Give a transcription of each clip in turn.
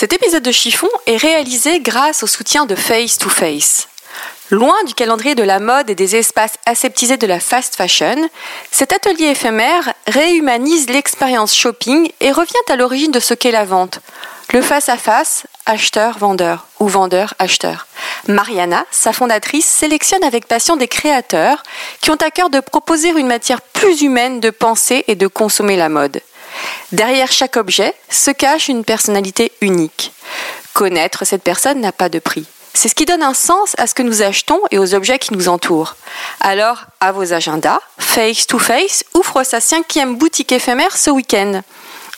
Cet épisode de Chiffon est réalisé grâce au soutien de Face to Face. Loin du calendrier de la mode et des espaces aseptisés de la fast fashion, cet atelier éphémère réhumanise l'expérience shopping et revient à l'origine de ce qu'est la vente. Le face-à-face, acheteur-vendeur ou vendeur-acheteur. Mariana, sa fondatrice, sélectionne avec passion des créateurs qui ont à cœur de proposer une matière plus humaine de penser et de consommer la mode. Derrière chaque objet se cache une personnalité unique. Connaître cette personne n'a pas de prix. C'est ce qui donne un sens à ce que nous achetons et aux objets qui nous entourent. Alors, à vos agendas, Face to Face ouvre sa cinquième boutique éphémère ce week-end.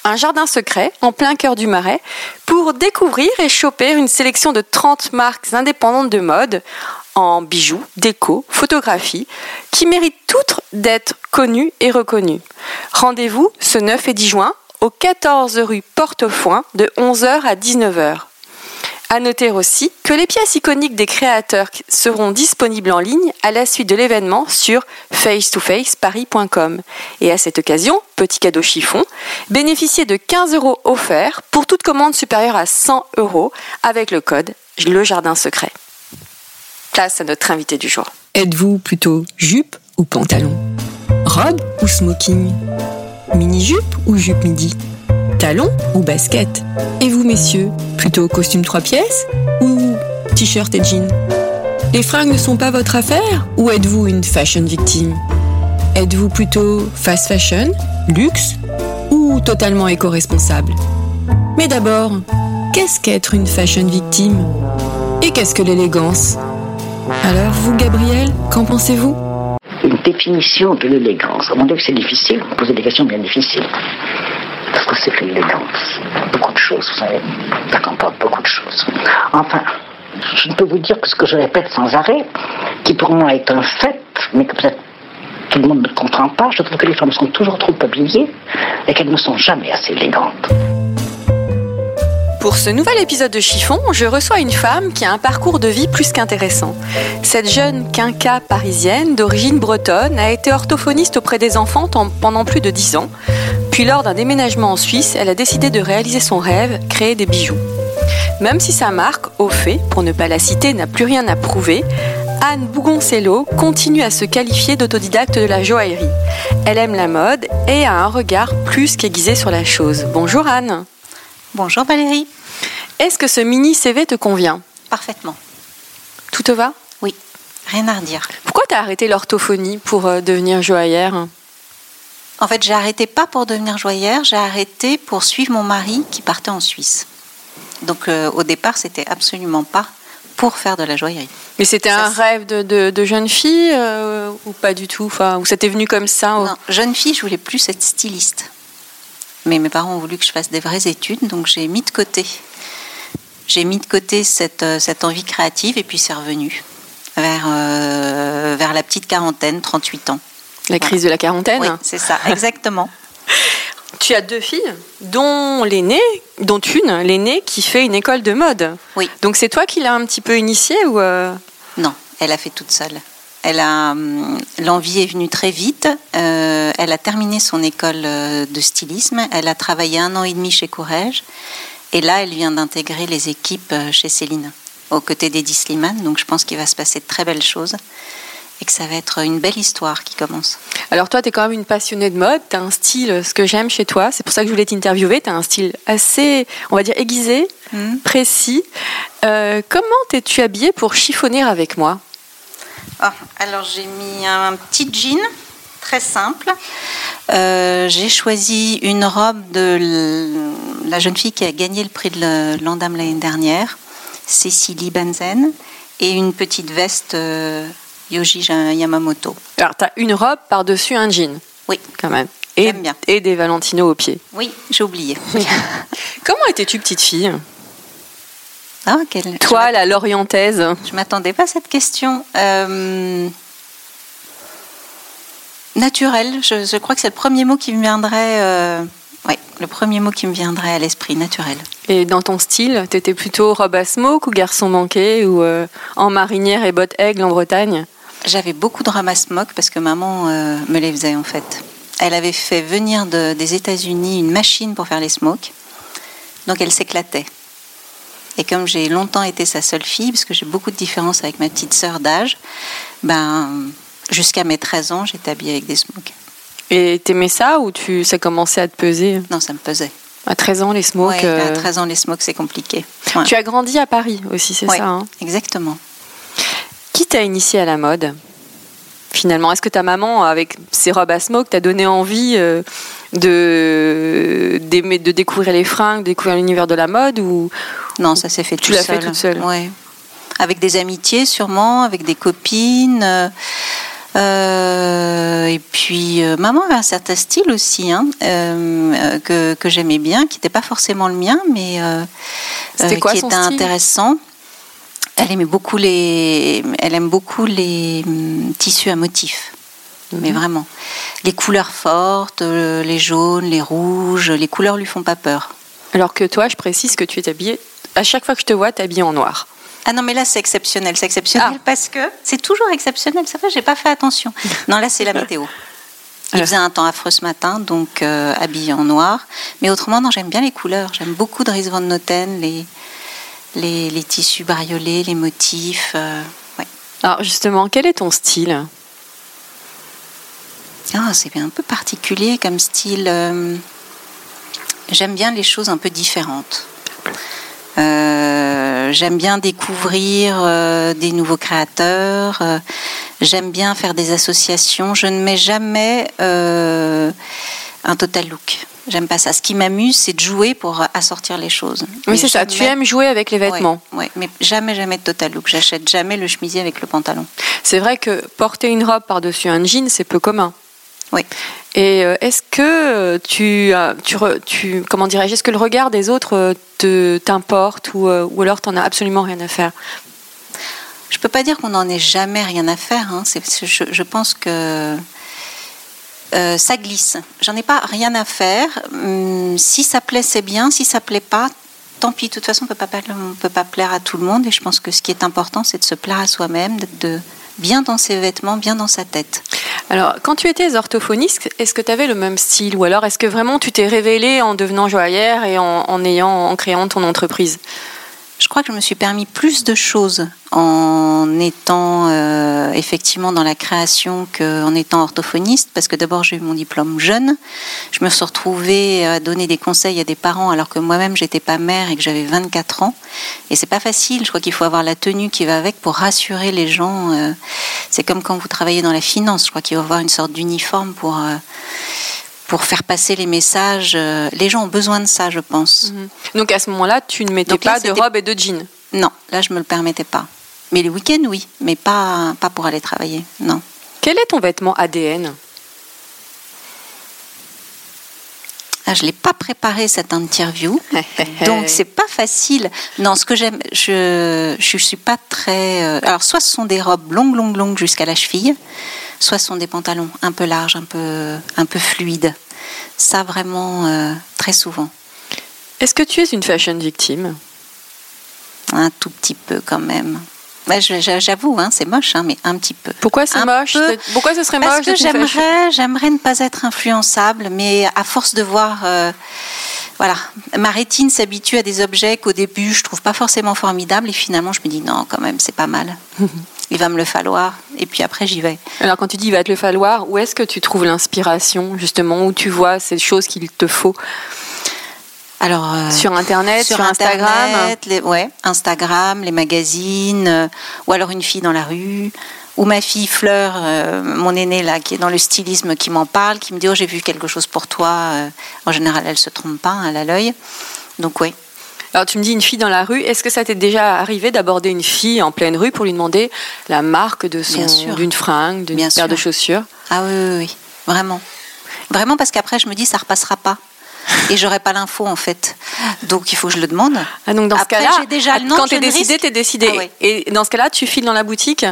Un jardin secret en plein cœur du Marais pour découvrir et choper une sélection de 30 marques indépendantes de mode en bijoux, déco, photographie, qui méritent toutes d'être connues et reconnues. Rendez-vous ce 9 et 10 juin au 14 rue Portefoin de 11h à 19h. À noter aussi que les pièces iconiques des créateurs seront disponibles en ligne à la suite de l'événement sur face-to-face-paris.com. Et à cette occasion, petit cadeau chiffon, bénéficiez de 15 euros offerts pour toute commande supérieure à 100 euros avec le code Le Jardin Secret. Place à notre invité du jour. Êtes-vous plutôt jupe ou pantalon Robe ou smoking Mini-jupe ou jupe midi Talon ou basket Et vous, messieurs, plutôt costume trois pièces ou t-shirt et jean Les fringues ne sont pas votre affaire ou êtes-vous une fashion victime Êtes-vous plutôt fast fashion, luxe ou totalement éco-responsable Mais d'abord, qu'est-ce qu'être une fashion victime Et qu'est-ce que l'élégance Alors vous, Gabriel, qu'en pensez-vous? Une définition de l'élégance. Mon avis, c'est difficile? Vous posez des questions bien difficiles. Parce que c'est que l'élégance. Beaucoup de choses, vous savez. Ça comporte beaucoup de choses. Enfin, je ne peux vous dire que ce que je répète sans arrêt, qui pour moi est un fait, mais que peut-être tout le monde ne comprend pas, je trouve que les femmes sont toujours trop habillées et qu'elles ne sont jamais assez élégantes. Pour ce nouvel épisode de Chiffon, je reçois une femme qui a un parcours de vie plus qu'intéressant. Cette jeune quinca parisienne d'origine bretonne a été orthophoniste auprès des enfants pendant plus de 10 ans. Puis lors d'un déménagement en Suisse, elle a décidé de réaliser son rêve, créer des bijoux. Même si sa marque, au fait, pour ne pas la citer, n'a plus rien à prouver, Anne Bougoncello continue à se qualifier d'autodidacte de la joaillerie. Elle aime la mode et a un regard plus qu'aiguisé sur la chose. Bonjour Anne. Bonjour Valérie. Est-ce que ce mini CV te convient? Parfaitement. Tout te va? Oui, rien à redire. Pourquoi tu as arrêté l'orthophonie pour euh, devenir joaillère? En fait, j'ai arrêté pas pour devenir joaillère, j'ai arrêté pour suivre mon mari qui partait en Suisse. Donc euh, au départ, c'était absolument pas pour faire de la joaillerie. Mais c'était un rêve de, de- de jeune fille euh, ou pas du tout? Enfin, Ou ça t'est venu comme ça Non, jeune fille, je voulais plus être styliste. Mais mes parents ont voulu que je fasse des vraies études, donc j'ai mis de côté. J'ai mis de côté cette, euh, cette envie créative et puis c'est revenu vers, euh, vers la petite quarantaine, 38 ans. La crise de la quarantaine Oui, c'est ça, exactement. Tu as deux filles, dont l'aînée, dont une, l'aînée, qui fait une école de mode. Oui. Donc c'est toi qui l'as un petit peu initiée ou euh, Non, elle a fait toute seule. Elle a hum, l'envie est venue très vite. Euh, elle a terminé son école euh, de stylisme. Elle a travaillé un an et demi chez Courrèges. Et là, elle vient d'intégrer les équipes euh, chez Céline, aux côtés d'Eddie Slimane. Donc, je pense qu'il va se passer de très belles choses et que ça va être une belle histoire qui commence. Alors toi, tu es quand même une passionnée de mode, tu as un style, ce que j'aime chez toi, c'est pour ça que je voulais t'interviewer, tu as un style assez, on va dire, aiguisé, Mhm. précis. Euh, comment t'es-tu habillée pour chiffonner avec moi? Ah, alors j'ai mis un petit jean très simple. Euh, j'ai choisi une robe de la jeune fille qui a gagné le prix de l'Andam l'année dernière, Cécilie Benzen, et une petite veste euh, Yoji Yamamoto. Alors tu as une robe par-dessus un jean, Oui, quand même. Et, bien. et des Valentino aux pieds. Oui, j'ai oublié. Comment étais-tu petite fille? Ah, quelle... Toi, la lorientaise Je m'attendais pas à cette question. Euh, Naturel, je, je crois que c'est le premier mot qui me viendrait. euh, Oui, le premier mot qui me viendrait à l'esprit, naturel. Et dans ton style, t'étais plutôt robe à smoke ou garçon manqué ou euh, en marinière et bottes aigle en Bretagne? J'avais beaucoup de ramasse-moques parce que maman me les faisait en fait. Elle avait fait venir de- des États-Unis une machine pour faire les smokes, donc elle s'éclatait. Et comme j'ai longtemps été sa seule fille, parce que j'ai beaucoup de différences avec ma petite sœur d'âge, ben, jusqu'à mes 13 ans, j'étais habillée avec des smokes. Et t'aimais ça ou tu, ça commençait à te peser? Non, ça me pesait. À 13 ans, les smokes. Ouais, à euh, 13 ans, les smokes, c'est compliqué. Ouais. Tu as grandi à Paris aussi, c'est Ouais, ça hein? Exactement. Qui t'a initié à la mode Finalement, est-ce que ta maman, avec ses robes à smoke, t'a donné envie euh, de, de découvrir les fringues, de découvrir l'univers de la mode ou Non, ça s'est fait Tu tout l'as seul. fait toute seule? Ouais. Avec des amitiés, sûrement, avec des copines. euh, euh, et puis, euh, maman avait un certain style aussi, hein, euh, que, que j'aimais bien, qui n'était pas forcément le mien, mais C'était quoi qui son était style? intéressant. Elle aimait beaucoup les, elle aime beaucoup les hum, tissus à motifs. Mais vraiment, les couleurs fortes, euh, les jaunes, les rouges, les couleurs lui font pas peur. Alors que toi, je précise que tu es habillée. À chaque fois que je te vois, tu es habillée en noir. Ah non, mais là, c'est exceptionnel. C'est exceptionnel Ah. parce que c'est toujours exceptionnel. C'est vrai, j'ai pas fait attention. Non, là, c'est la météo. Il faisait un temps affreux ce matin, donc euh, habillé en noir. Mais autrement, non, j'aime bien les couleurs. J'aime beaucoup Dries Van Noten, les, les, les tissus bariolés, les motifs. euh, ouais. Alors justement, quel est ton style? Ah, c'est un peu particulier comme style. euh, J'aime bien les choses un peu différentes. Euh, J'aime bien découvrir euh, des nouveaux créateurs. J'aime bien faire des associations. Je ne mets jamais un total look. J'aime pas ça. Ce qui m'amuse, c'est de jouer pour assortir les choses. Oui, Mais c'est ça. Tu aimes jouer avec les vêtements. Ouais, mais jamais, jamais de total look. J'achète jamais le chemisier avec le pantalon. C'est vrai que porter une robe par-dessus un jean, c'est peu commun. Oui. Et euh, est-ce que euh, tu, tu, tu comment dirais-je, est-ce que le regard des autres euh, te t'importe ou, ou alors t'en as absolument rien à faire? Je peux pas dire qu'on n'en ait jamais rien à faire. hein. C'est- je, je pense que euh, ça glisse. J'en ai pas rien à faire. Hum, si ça plaît, c'est bien. Si ça plaît pas, tant pis. De toute façon, on peut pas pla- on peut pas plaire à tout le monde. Et je pense que ce qui est important, c'est de se plaire à soi-même, d'être de, bien dans ses vêtements, bien dans sa tête. Alors, quand tu étais orthophoniste, est-ce que tu avais le même style ou alors est-ce que vraiment tu t'es révélée en devenant joaillère et ayant en créant ton entreprise? Je crois que je me suis permis plus de choses en étant euh, effectivement dans la création qu'en étant orthophoniste, parce que d'abord j'ai eu mon diplôme jeune, je me suis retrouvée à donner des conseils à des parents alors que moi-même j'étais pas mère et que j'avais 24 ans, et c'est pas facile. Je crois qu'il faut avoir la tenue qui va avec pour rassurer les gens. euh, c'est comme quand vous travaillez dans la finance, je crois qu'il faut avoir une sorte d'uniforme pour euh, pour faire passer les messages. euh, Les gens ont besoin de ça, je pense. Donc à ce moment-là, tu ne mettais Donc là, pas de robe et de jean. Non, là, je me le permettais pas. Mais les week-ends, oui, mais pas, pas pour aller travailler. Non. Quel est ton vêtement ADN Ah, je l'ai pas préparé cette interview, donc c'est pas facile. Non, ce que j'aime, je je suis pas très. euh, alors, soit ce sont des robes longues, longues, longues jusqu'à la cheville, soit ce sont des pantalons un peu larges, un peu, un peu fluides. Ça vraiment euh, très souvent, Est-ce que tu es une fashion victime? Un tout petit peu quand même. Je- J'avoue, hein, c'est moche, hein, mais un petit peu. Pourquoi c'est moche peu. Pourquoi ce serait Parce moche que une fashion- j'aimerais, j'aimerais ne pas être influençable, mais à force de voir, euh, voilà, ma rétine s'habitue à des objets qu'au début je trouve pas forcément formidables, et finalement je me dis non, quand même, c'est pas mal. Il va me le falloir, et puis après j'y vais. Alors quand tu dis il va te le falloir, où est-ce que tu trouves l'inspiration justement Où tu vois ces choses qu'il te faut? Alors euh, Sur Internet, sur, Instagram Internet, les, ouais, Instagram, les magazines, euh, ou alors une fille dans la rue, ou ma fille Fleur, euh, mon aînée là, qui est dans le stylisme, qui m'en parle, qui me dit oh j'ai vu quelque chose pour toi. En général, elle se trompe pas, hein, elle a l'œil. Donc oui. Alors tu me dis une fille dans la rue, est-ce que ça t'est déjà arrivé d'aborder une fille en pleine rue pour lui demander la marque de son d'une fringue, d'une paire de chaussures? Ah oui, oui, oui, vraiment. Vraiment parce qu'après, je me dis, ça repassera pas. Et j'aurais pas l'info en fait. Donc il faut que je le demande. Ah, donc dans Après, ce cas-là, j'ai déjà le nom, quand t'es décidé, t'es décidé. Ah. Et dans ce cas-là, tu files dans la boutique.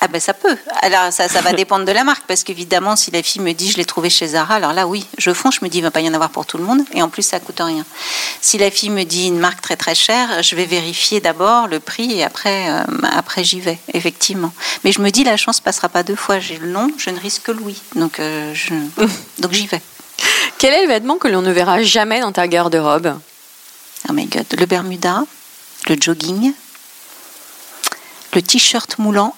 Ah ben ça peut. Alors ça, ça va dépendre de la marque parce qu'évidemment si la fille me dit je l'ai trouvé chez Zara, alors là oui, je fonce, je me dis il va pas y en avoir pour tout le monde et en plus ça coûte rien. Si la fille me dit une marque très très chère, je vais vérifier d'abord le prix et après euh, après j'y vais effectivement. Mais je me dis la chance passera pas deux fois, j'ai le nom, je ne risque que le oui. Donc euh, je donc j'y vais. Quel est le vêtement que l'on ne verra jamais dans ta garde-robe? Oh my god, le Bermuda, le jogging, le t-shirt moulant.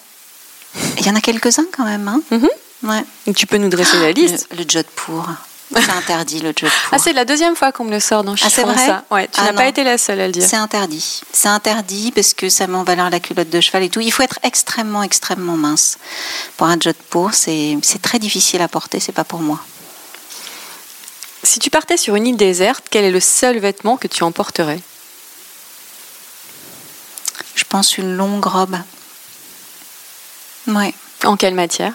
Il y en a quelques-uns quand même, hein? Mhm. Ouais. Tu peux nous dresser la liste Le, le jodhpur. C'est interdit, le jodhpur. Ah, c'est la deuxième fois qu'on me le sort dans Ah, c'est Chiffon, vrai? ça. Ouais, tu Ah, n'as pas été la seule à le dire. C'est interdit. C'est interdit parce que ça met en valeur la culotte de cheval et tout. Il faut être extrêmement, extrêmement mince. Pour un jodhpur, c'est très difficile à porter, c'est pas pour moi. Si tu partais sur une île déserte, quel est le seul vêtement que tu emporterais? Je pense une longue robe. Ouais. En quelle matière?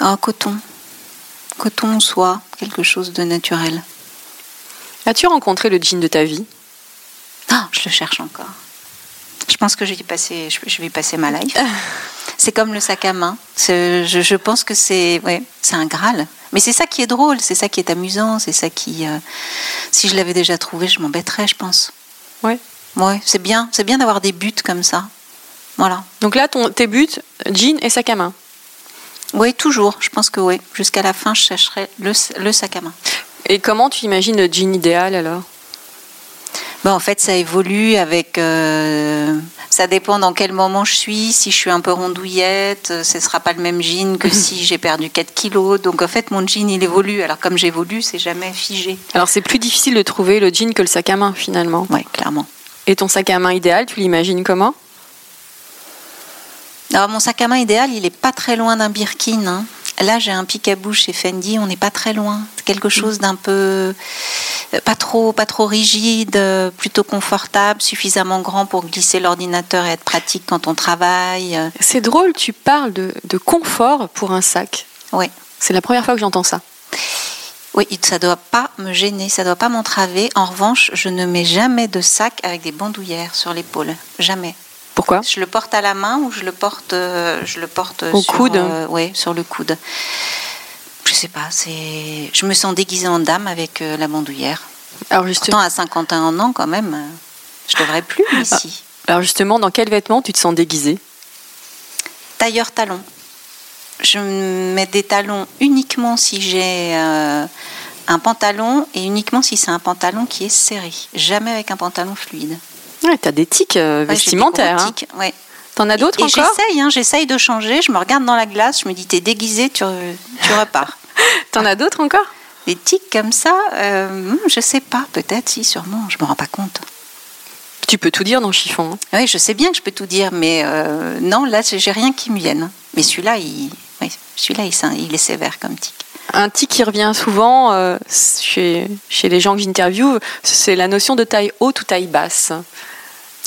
Oh, coton. Coton ou soie, quelque chose de naturel. As-tu rencontré le jean de ta vie? Ah, je le cherche encore. Je pense que je vais passer, je, vais passer ma life. C'est comme le sac à main. Je, je pense que c'est, ouais, c'est un graal. Mais c'est ça qui est drôle, c'est ça qui est amusant, c'est ça qui. euh, si je l'avais déjà trouvé, je m'embêterais, je pense. Ouais. Ouais, c'est bien, c'est bien d'avoir des buts comme ça. Voilà. Donc là, ton, tes buts, jean et sac à main. Oui, toujours. Je pense que oui. Jusqu'à la fin, je chercherai le, le sac à main. Et comment tu imagines le jean idéal alors? Ben, en fait, ça évolue avec. euh, ça dépend dans quel moment je suis. Si je suis un peu rondouillette, euh, ce ne sera pas le même jean que si j'ai perdu 4 kilos. Donc, en fait, mon jean, il évolue. Alors, comme j'évolue, c'est jamais figé. Alors c'est plus difficile de trouver le jean que le sac à main finalement. Oui, clairement. Et ton sac à main idéal, tu l'imagines comment? Alors, mon sac à main idéal, il est pas très loin d'un Birkin. hein. Là, j'ai un pic à bouche chez Fendi. On n'est pas très loin. C'est quelque chose d'un peu. euh, Pas trop, pas trop rigide, euh, plutôt confortable, suffisamment grand pour glisser l'ordinateur et être pratique quand on travaille. C'est drôle, tu parles de, de confort pour un sac. Ouais. C'est la première fois que j'entends ça. Oui, ça doit pas me gêner, ça doit pas m'entraver. En revanche, je ne mets jamais de sac avec des bandoulières sur l'épaule. Jamais. Pourquoi Je le porte à la main ou je le porte, euh, je le porte Au sur, coude euh, ouais, sur le coude. Je sais pas, c'est. Je me sens déguisée en dame avec euh, la bandoulière. alors, Pourtant, justement, à 51 ans, quand même, je devrais plus ici. alors justement, dans quel vêtement tu te sens déguisé Tailleur talon. Je mets des talons uniquement si j'ai euh, un pantalon et uniquement si c'est un pantalon qui est serré. Jamais avec un pantalon fluide. Ouais, t'as des tics euh, Ouais, des vestimentaires. gros hein. tics, ouais. T'en as d'autres encore j'essaye, hein, j'essaye de changer. Je me regarde dans la glace, je me dis t'es déguisé, tu, tu repars. T'en as d'autres encore Des tics comme ça, euh, hmm, je sais pas, peut-être, si, sûrement, je me rends pas compte. Tu peux tout dire dans chiffon. hein. Oui, je sais bien que je peux tout dire, mais euh, non, là, j'ai rien qui me vienne. Mais celui-là, il, oui, celui-là, il est sévère comme tic. Un tic qui revient souvent euh, chez, chez les gens que j'interviewe, c'est la notion de taille haute ou taille basse.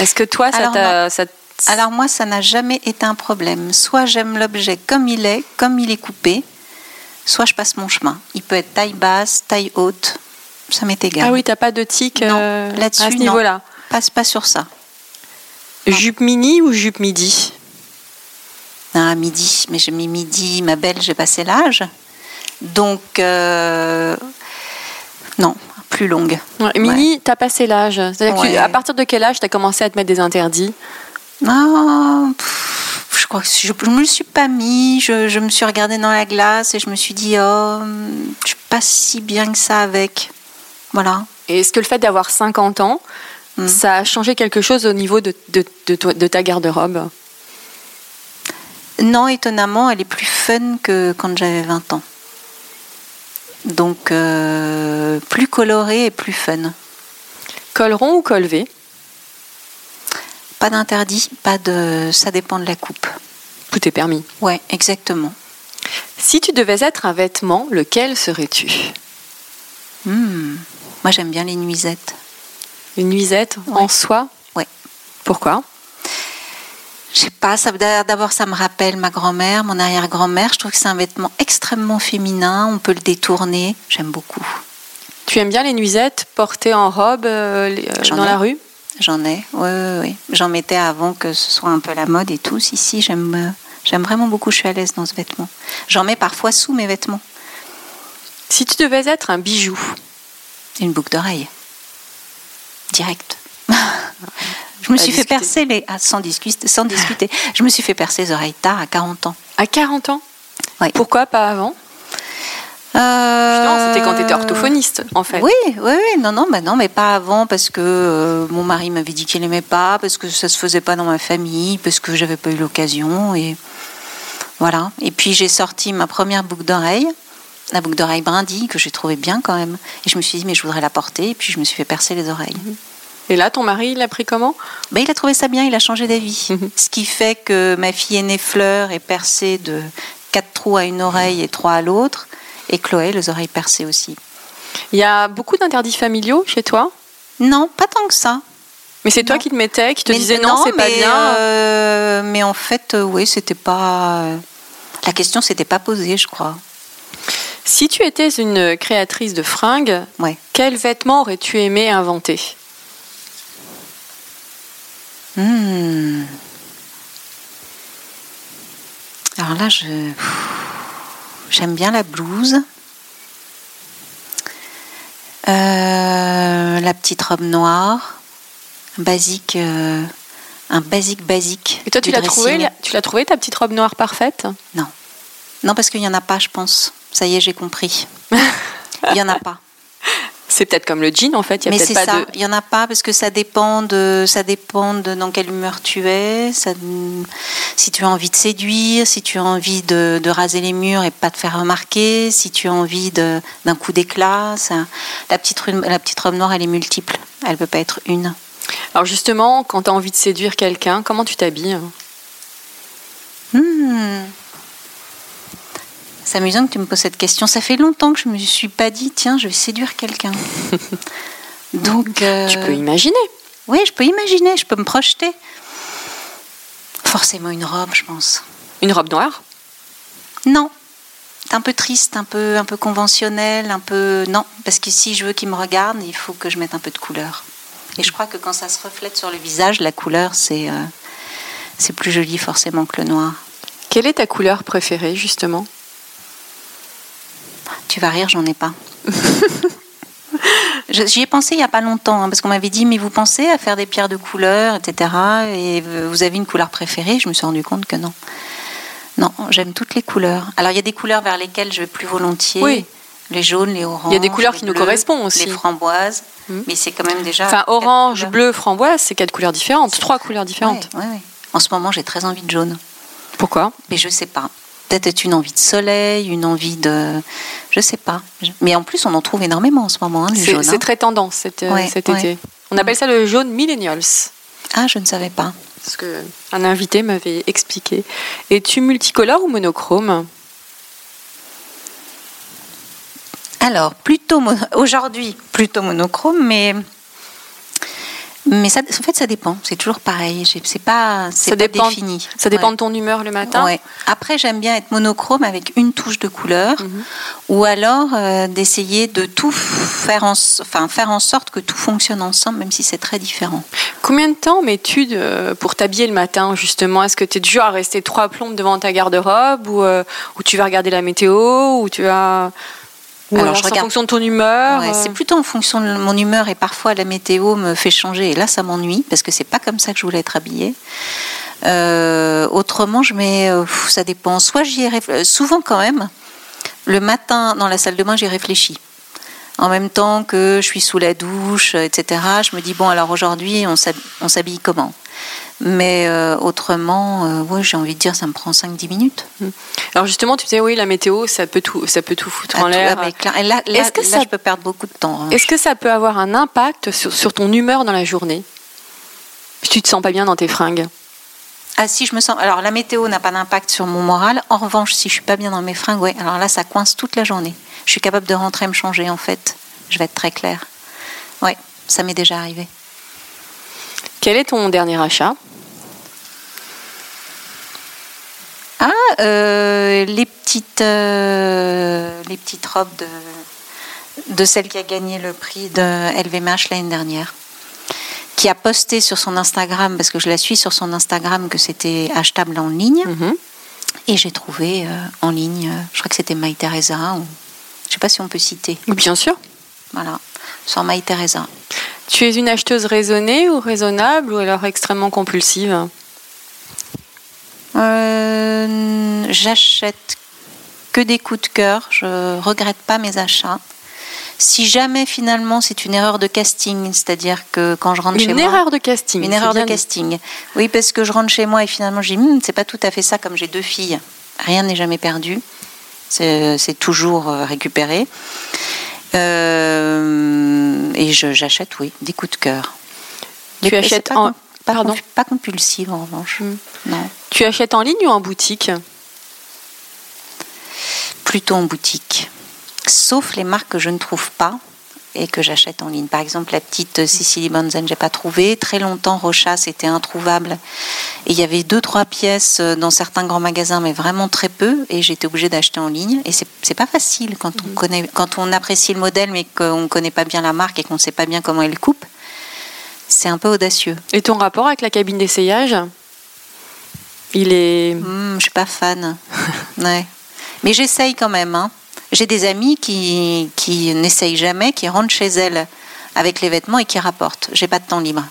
Est-ce que toi, ça Alors, t'a. ça- Alors moi, ça n'a jamais été un problème. Soit j'aime l'objet comme il est, comme il est coupé, soit je passe mon chemin. Il peut être taille basse, taille haute, ça m'est égal. Ah oui, t'as pas de tic euh, là-dessus, à ce niveau-là. Passe pas sur ça. Jupe mini ou jupe midi? Ah, midi, mais j'ai mis midi, ma belle, j'ai passé l'âge. Donc, euh, non, plus longue. Ouais, Mini, t'as passé l'âge. C'est-à-dire que tu- à partir de quel âge t'as commencé à te mettre des interdits? Ah, pff, je crois que je ne me le suis pas mis. Je, je me suis regardée dans la glace et je me suis dit, oh, je suis pas si bien que ça avec. Voilà. Et est-ce que le fait d'avoir 50 ans, Mm. ça a changé quelque chose au niveau de, de, de ta garde-robe? Non, étonnamment, elle est plus fun que quand j'avais 20 ans. Donc, euh, plus colorée et plus fun. Col rond ou col V Pas d'interdit, pas de. Ça dépend de la coupe. Tout est permis. Ouais, exactement. Si tu devais être un vêtement, lequel serais-tu? Hmm. Moi, j'aime bien les nuisettes. Une nuisette Ouais. en soie Ouais. Pourquoi? Je sais pas, ça, d'abord ça me rappelle ma grand-mère, mon arrière-grand-mère. Je trouve que c'est un vêtement extrêmement féminin, on peut le détourner, j'aime beaucoup. Tu aimes bien les nuisettes portées en robe euh, euh, dans la rue? J'en ai, oui, oui, oui. J'en mettais avant que ce soit un peu la mode et tout. Si, si, j'aime, euh, j'aime vraiment beaucoup, je suis à l'aise dans ce vêtement. J'en mets parfois sous mes vêtements. Si tu devais être un bijou? Une boucle d'oreille. Direct. Je me suis fait percer les. Ah, sans, discuter, sans discuter. Je me suis fait percer les oreilles tard, à 40 ans. À 40 ans? Oui. Pourquoi pas avant? Euh... c'était quand tu étais orthophoniste, en fait. Oui, oui, oui. Non, non, bah non, mais pas avant, parce que euh, mon mari m'avait dit qu'il n'aimait pas, parce que ça se faisait pas dans ma famille, parce que j'avais pas eu l'occasion. Et voilà. Et puis j'ai sorti ma première boucle d'oreille, la boucle d'oreille brindille, que j'ai trouvé bien quand même. Et je me suis dit, mais je voudrais la porter. Et puis je me suis fait percer les oreilles. Mhm. Et là, ton mari, il l'a pris comment? Ben, Il a trouvé ça bien, il a changé d'avis. Mhm. Ce qui fait que ma fille aînée Fleur est percée de quatre trous à une oreille et trois à l'autre et Chloé, les oreilles percées aussi. Il y a beaucoup d'interdits familiaux chez toi? Non, pas tant que ça. Mais c'est toi qui te mettais, qui te disais non, c'est pas bien. Euh, mais en fait, euh, oui, c'était pas. La question s'était pas posée, je crois. Si tu étais une créatrice de fringues, ouais. quels vêtements aurais-tu aimé inventer? Hmm. Alors là, je. J'aime bien la blouse. Euh, la petite robe noire. Basique. Euh, un basique basique. Et toi, tu l'as trouvé, tu l'as trouvé ta petite robe noire parfaite? Non. Non, parce qu'il n'y en a pas, je pense. Ça y est, j'ai compris. Il n'y en a pas. C'est peut-être comme le jean en fait. Il y a Mais c'est ça. Il y en a pas parce que ça dépend de ça dépend de dans quelle humeur tu es. Ça, si tu as envie de séduire, si tu as envie de, raser les murs et pas te faire remarquer, si tu as envie d'un coup d'éclat, la petite la petite robe noire elle est multiple. Elle peut pas être une. Alors justement, quand tu as envie de séduire quelqu'un, comment tu t'habilles? Hmm. C'est amusant que tu me poses cette question. Ça fait longtemps que je ne me suis pas dit, tiens, je vais séduire quelqu'un. Donc. Euh, tu peux imaginer. Oui, je peux imaginer, je peux me projeter. Forcément une robe, je pense. Une robe noire? Non. C'est un peu triste, un peu, un peu conventionnel, un peu. Non, parce que si je veux qu'il me regarde, il faut que je mette un peu de couleur. Et je crois que quand ça se reflète sur le visage, la couleur, c'est euh, c'est plus joli forcément que le noir. Quelle est ta couleur préférée, justement? Tu vas rire, j'en ai pas. J'y ai pensé il n'y a pas longtemps, hein, parce qu'on m'avait dit, mais vous pensez à faire des pierres de couleur, etc. Et vous avez une couleur préférée? Je me suis rendu compte que non. Non, j'aime toutes les couleurs. Alors il y a des couleurs vers lesquelles je vais plus volontiers. Oui. Les jaunes, les oranges. Il y a des couleurs qui nous correspondent aussi. Les framboises. Hmm. Mais c'est quand même déjà. Enfin, orange, bleu, framboise, c'est quatre couleurs différentes, trois couleurs différentes. Oui, oui. En ce moment, j'ai très envie de jaune. Pourquoi? Mais je sais pas peut-être une envie de soleil, une envie de. Je sais pas. Mais en plus, on en trouve énormément en ce moment, hein, C'est hein. très tendance cet, euh, été. On appelle ça le jaune millennials. Ah, je ne savais pas. Parce qu'un invité m'avait expliqué. Es-tu multicolore ou monochrome? Alors, plutôt aujourd'hui, plutôt monochrome, mais mais ça, en fait, ça dépend. C'est toujours pareil. C'est pas, pas défini. Ça dépend de ton humeur le matin. Ouais. Après, j'aime bien être monochrome avec une touche de couleur, mhm. ou alors euh, d'essayer de tout faire en, enfin, faire en sorte que tout fonctionne ensemble, même si c'est très différent. Combien de temps mets-tu pour t'habiller le matin, justement? Est-ce que tu es du genre à rester trois plombes devant ta garde-robe, ou, euh, ou tu vas regarder la météo, ou tu vas alors, je regarde... en fonction de ton humeur euh. C'est plutôt en fonction de mon humeur et parfois la météo me fait changer et là ça m'ennuie parce que c'est pas comme ça que je voulais être habillée. Euh, autrement, je mets, euh, ça dépend. Soit j'y ai souvent quand même. Le matin dans la salle de bain, j'y réfléchis. En même temps que je suis sous la douche, etc. Je me dis bon alors aujourd'hui on s'habille comment? Mais euh, autrement, euh, ouais, j'ai envie de dire, ça me prend 5-10 minutes. Mmh. Alors justement, tu disais, oui, la météo, ça peut tout, ça peut tout foutre en l'air. Là, Est-ce que ça, je peux perdre beaucoup de temps. Hein. Est-ce que ça peut avoir un impact sur, ton humeur dans la journée? Si tu te sens pas bien dans tes fringues? Ah si je me sens. Alors la météo n'a pas d'impact sur mon moral. En revanche, si je suis pas bien dans mes fringues, ouais. Alors là, ça coince toute la journée. Je suis capable de rentrer et me changer en fait. Je vais être très claire. Ouais, ça m'est déjà arrivé. Quel est ton dernier achat? Ah, euh, les petites, euh, les petites robes de, de celle qui a gagné le prix de LVMH l'année dernière, qui a posté sur son Instagram, parce que je la suis sur son Instagram, que c'était achetable en ligne. Mhm. Et j'ai trouvé euh, en ligne, euh, je crois que c'était My Teresa, ou je sais pas si on peut citer. Bien sûr. Voilà, sur My Teresa. Tu es une acheteuse raisonnée ou raisonnable ou alors extrêmement compulsive? Euh, J'achète que des coups de cœur. Je regrette pas mes achats. Si jamais finalement c'est une erreur de casting, c'est-à-dire que quand je rentre chez Une moi, erreur de casting. une erreur de dit. casting. Oui, parce que je rentre chez moi et finalement je dis Hum, c'est pas tout à fait ça comme j'ai deux filles. Rien n'est jamais perdu. C'est toujours euh, récupéré. Euh, et j'achète, oui, des coups de cœur. Tu achètes pas en- pas, Pardon pas compulsive en revanche. Hum. Non, Tu achètes en ligne ou en boutique? Plutôt en boutique. Sauf les marques que je ne trouve pas et que j'achète en ligne. Par exemple, la petite Cicely Bonzen, j'ai pas trouvé. Très longtemps, Rocha, c'était introuvable. Et il y avait deux, trois pièces dans certains grands magasins, mais vraiment très peu. Et j'étais obligée d'acheter en ligne. Et c'est pas facile quand on connaît, quand on apprécie le modèle, mais qu'on ne connaît pas bien la marque et qu'on ne sait pas bien comment elle coupe. C'est un peu audacieux. Et ton rapport avec la cabine d'essayage? Il est. Hmm, je suis pas fan. ouais. Mais j'essaye quand même. hein. J'ai des amis qui, qui n'essayent jamais, qui rentrent chez elles avec les vêtements et qui rapportent. J'ai pas de temps libre.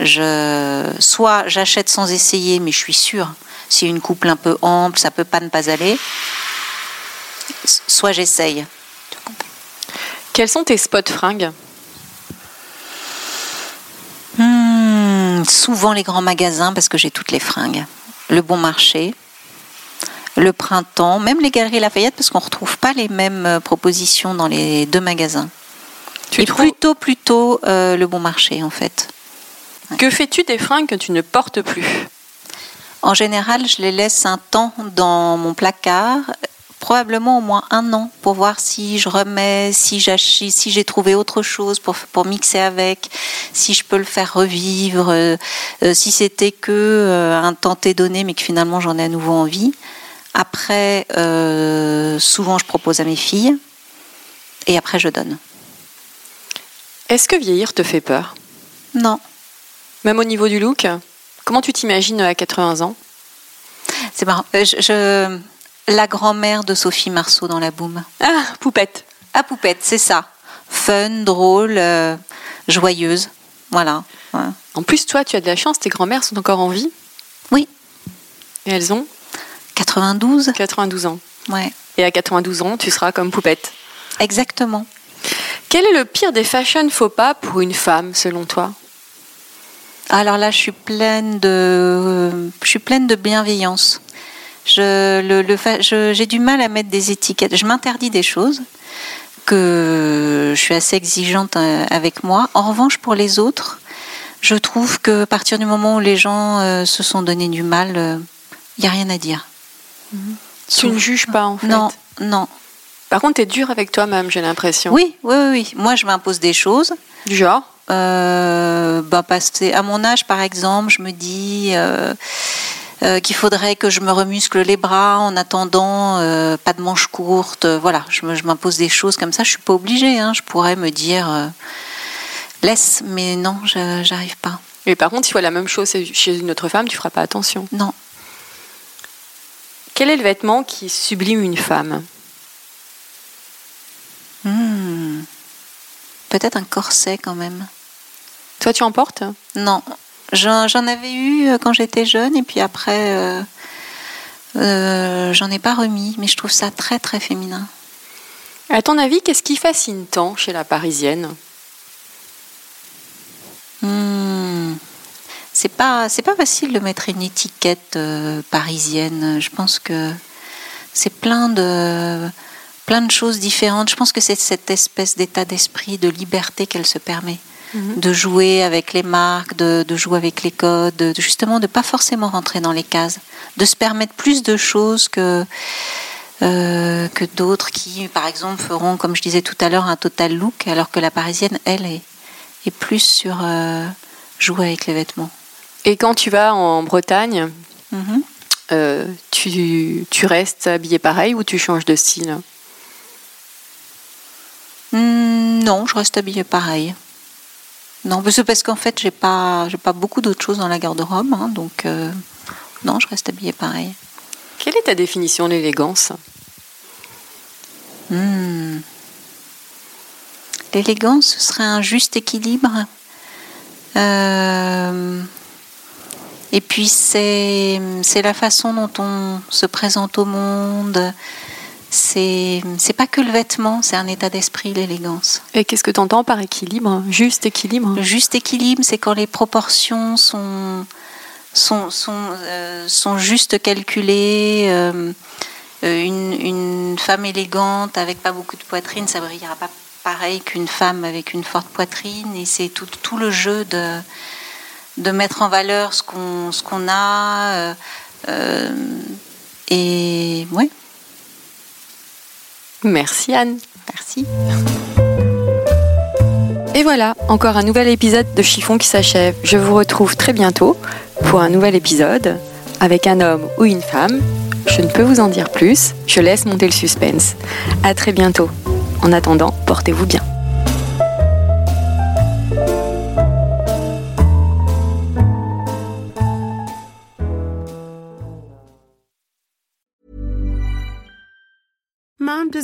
Je, soit j'achète sans essayer, mais je suis sûre. Si une couple un peu ample, ça peut pas ne pas aller. Soit j'essaye. Quels sont tes spots fringues? Hmm, souvent les grands magasins parce que j'ai toutes les fringues. Le bon marché, le printemps, même les galeries Lafayette parce qu'on ne retrouve pas les mêmes euh, propositions dans les deux magasins. Tu Et trouves- plutôt, plutôt euh, le bon marché en fait. Que fais-tu des fringues que tu ne portes plus? En général, je les laisse un temps dans mon placard, probablement au moins un an, pour voir si je remets, si j'ach- si j'ai trouvé autre chose pour, pour mixer avec, si je peux le faire revivre, euh, euh, si c'était que euh, un tenté donné, mais que finalement j'en ai à nouveau envie. Après, euh, souvent je propose à mes filles, et après je donne. Est-ce que vieillir te fait peur? Non, Même au niveau du look Comment tu t'imagines à 80 ans? C'est marrant. Euh, je- je- la grand-mère de Sophie Marceau dans la boum. Ah, poupette À poupette, c'est ça. Fun, drôle, euh, joyeuse. Voilà. Ouais. En plus, toi, tu as de la chance, tes grands-mères sont encore en vie? Oui, et elles ont 92. 92 ans. Ouais, Et à 92 ans, tu seras comme poupette. exactement. Quel est le pire des fashion faux pas pour une femme, selon toi? Alors là, je suis pleine de, je suis pleine de bienveillance. Je, le, le je- j'ai du mal à mettre des étiquettes. Je m'interdis des choses que je suis assez exigeante euh, avec moi. En revanche, pour les autres, je trouve que à partir du moment où les gens euh, se sont donné du mal, il n'y a rien à dire. Tu ne juges pas, en fait. Non, non. Par contre, tu es dur avec toi-même, j'ai l'impression. Oui, oui, oui. Moi, je m'impose des choses. Du genre Euh, bah, passer à mon âge, par exemple, je me dis euh, euh, qu'il faudrait que je me remuscle les bras en attendant, euh, pas de manches courtes. voilà, je m'impose des choses comme ça. Je suis pas obligée. hein. Je pourrais me dire laisse, mais non, je- j'arrive pas. Et par contre, si tu vois la même chose chez une autre femme, tu feras pas attention. Non. Quel est le vêtement qui sublime une femme Hmm. Peut-être un corset quand même. Toi, tu en portes Non, j'en avais eu euh, quand j'étais jeune et puis après, euh, euh, j'en ai pas remis, mais je trouve ça très très féminin. À ton avis, qu'est-ce qui fascine tant chez la parisienne? Hmm. C'est pas c'est pas facile de mettre une étiquette euh, parisienne. Je pense que c'est plein de plein de choses différentes. Je pense que c'est cette espèce d'état d'esprit de liberté qu'elle se permet de jouer avec les marques, de, de jouer avec les codes, de, de justement de pas forcément rentrer dans les cases, de se permettre plus de choses que euh, que d'autres qui, par exemple, feront, comme je disais tout à l'heure, un total look, alors que la parisienne, elle, est, est plus sur euh, jouer avec les vêtements. Et quand tu vas en Bretagne, Mhm. euh, tu, tu restes habillé pareil ou tu changes de style Hmm, non, je reste habillée pareil. Non, parce parce qu'en fait, j'ai pas, j'ai pas beaucoup d'autres choses dans la garde-robe, hein, donc euh, non, je reste habillée pareil. Quelle est ta définition de l'élégance Hmm. L'élégance, ce serait un juste équilibre. Euh, et puis c'est c'est la façon dont on se présente au monde. C'est c'est pas que le vêtement, c'est un état d'esprit l'élégance. Et qu'est-ce que tu entends par équilibre? Juste équilibre? Le juste équilibre, c'est quand les proportions sont sont sont, euh, sont juste calculées. euh, euh, une, une femme élégante avec pas beaucoup de poitrine, ça brillera pas pareil qu'une femme avec une forte poitrine. Et c'est tout, tout le jeu de, de mettre en valeur ce qu'on ce qu'on a. euh, euh, et ouais, Merci Anne. merci. Et voilà, encore un nouvel épisode de Chiffon qui s'achève. Je vous retrouve très bientôt pour un nouvel épisode avec un homme ou une femme. Je ne peux vous en dire plus, je laisse monter le suspense. À très bientôt. En attendant, portez-vous bien.